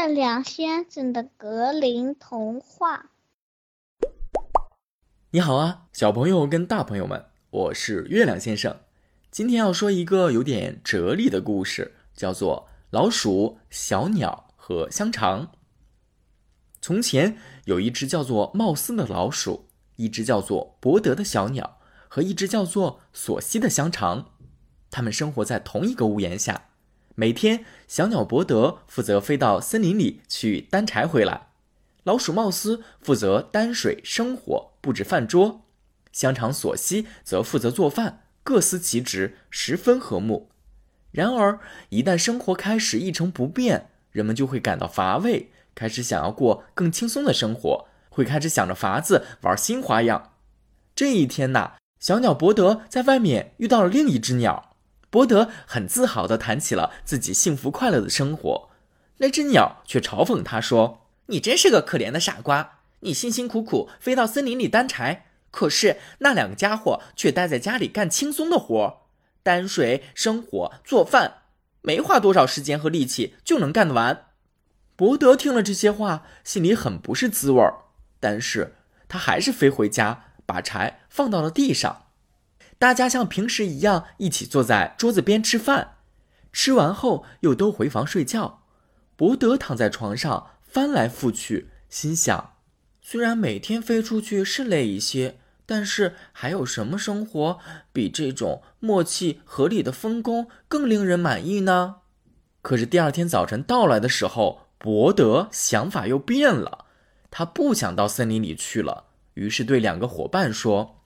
月亮先生的格林童话。你好啊，小朋友跟大朋友们，我是月亮先生。今天要说一个有点哲理的故事，叫做《老鼠、小鸟和香肠》。从前有一只叫做茂斯的老鼠，一只叫做伯德的小鸟和一只叫做索西的香肠，它们生活在同一个屋檐下。每天，小鸟伯德负责飞到森林里去担柴回来，老鼠茂斯负责担水生火、布置饭桌，香肠索西则负责做饭，各司其职，十分和睦。然而，一旦生活开始一成不变，人们就会感到乏味，开始想要过更轻松的生活，会开始想着法子玩新花样。这一天呐，小鸟伯德在外面遇到了另一只鸟。伯德很自豪地谈起了自己幸福快乐的生活，那只鸟却嘲讽他说：“你真是个可怜的傻瓜！你辛辛苦苦飞到森林里担柴，可是那两个家伙却待在家里干轻松的活，担水、生火、做饭，没花多少时间和力气就能干得完。”伯德听了这些话，心里很不是滋味儿，但是他还是飞回家，把柴放到了地上。大家像平时一样一起坐在桌子边吃饭，吃完后又都回房睡觉。伯德躺在床上翻来覆去，心想：虽然每天飞出去是累一些，但是还有什么生活比这种默契合理的分工更令人满意呢？可是第二天早晨到来的时候，伯德想法又变了，他不想到森林里去了，于是对两个伙伴说。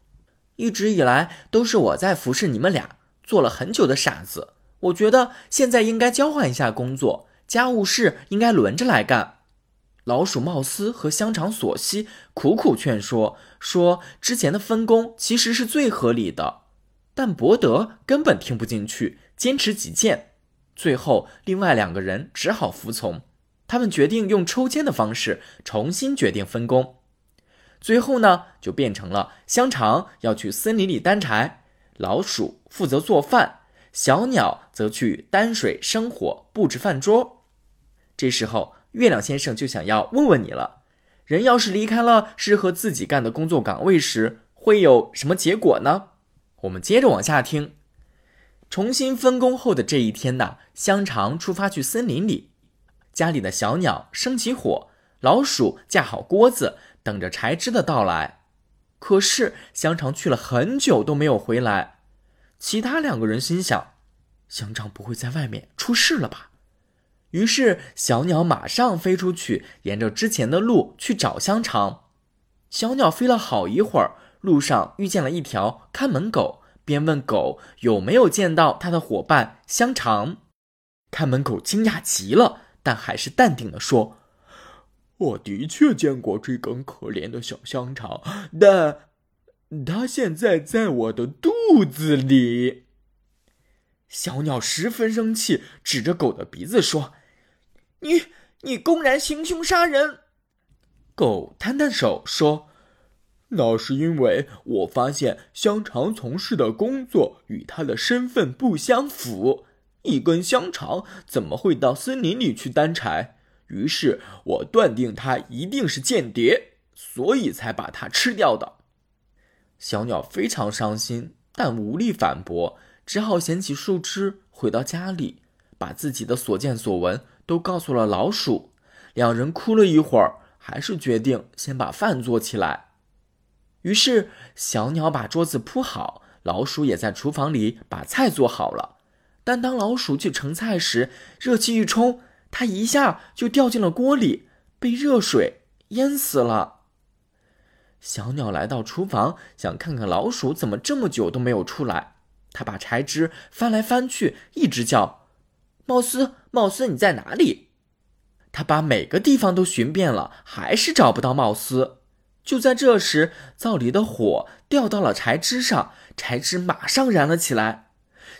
一直以来都是我在服侍你们俩，做了很久的傻子。我觉得现在应该交换一下工作，家务事应该轮着来干。老鼠茂斯和香肠索西苦苦劝说，说之前的分工其实是最合理的，但伯德根本听不进去，坚持己见。最后，另外两个人只好服从。他们决定用抽签的方式重新决定分工。最后呢，就变成了香肠要去森林里担柴，老鼠负责做饭，小鸟则去担水生火、布置饭桌。这时候，月亮先生就想要问问你了：人要是离开了适合自己干的工作岗位时，会有什么结果呢？我们接着往下听。重新分工后的这一天呢，香肠出发去森林里，家里的小鸟生起火，老鼠架好锅子。等着柴枝的到来，可是香肠去了很久都没有回来。其他两个人心想：香肠不会在外面出事了吧？于是小鸟马上飞出去，沿着之前的路去找香肠。小鸟飞了好一会儿，路上遇见了一条看门狗，便问狗有没有见到他的伙伴香肠。看门狗惊讶极了，但还是淡定的说。我的确见过这根可怜的小香肠，但它现在在我的肚子里。小鸟十分生气，指着狗的鼻子说：“你，你公然行凶杀人！”狗摊摊手说：“那是因为我发现香肠从事的工作与他的身份不相符。一根香肠怎么会到森林里去担柴？”于是我断定它一定是间谍，所以才把它吃掉的。小鸟非常伤心，但无力反驳，只好捡起树枝回到家里，把自己的所见所闻都告诉了老鼠。两人哭了一会儿，还是决定先把饭做起来。于是小鸟把桌子铺好，老鼠也在厨房里把菜做好了。但当老鼠去盛菜时，热气一冲。他一下就掉进了锅里，被热水淹死了。小鸟来到厨房，想看看老鼠怎么这么久都没有出来。他把柴枝翻来翻去，一直叫：“茂斯，茂斯，你在哪里？”他把每个地方都寻遍了，还是找不到茂斯。就在这时，灶里的火掉到了柴枝上，柴枝马上燃了起来。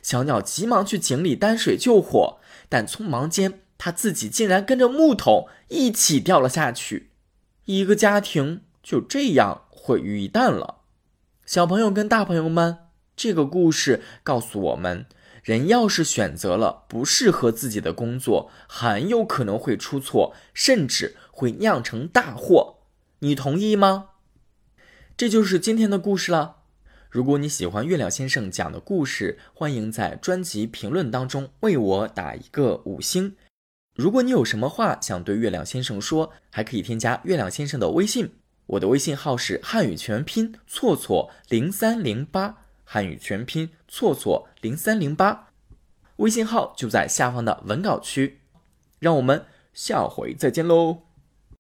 小鸟急忙去井里担水救火，但匆忙间。他自己竟然跟着木桶一起掉了下去，一个家庭就这样毁于一旦了。小朋友跟大朋友们，这个故事告诉我们：人要是选择了不适合自己的工作，很有可能会出错，甚至会酿成大祸。你同意吗？这就是今天的故事了。如果你喜欢月亮先生讲的故事，欢迎在专辑评论当中为我打一个五星。如果你有什么话想对月亮先生说，还可以添加月亮先生的微信，我的微信号是汉语全拼错错零三零八，汉语全拼错错零三零八，微信号就在下方的文稿区。让我们下回再见喽。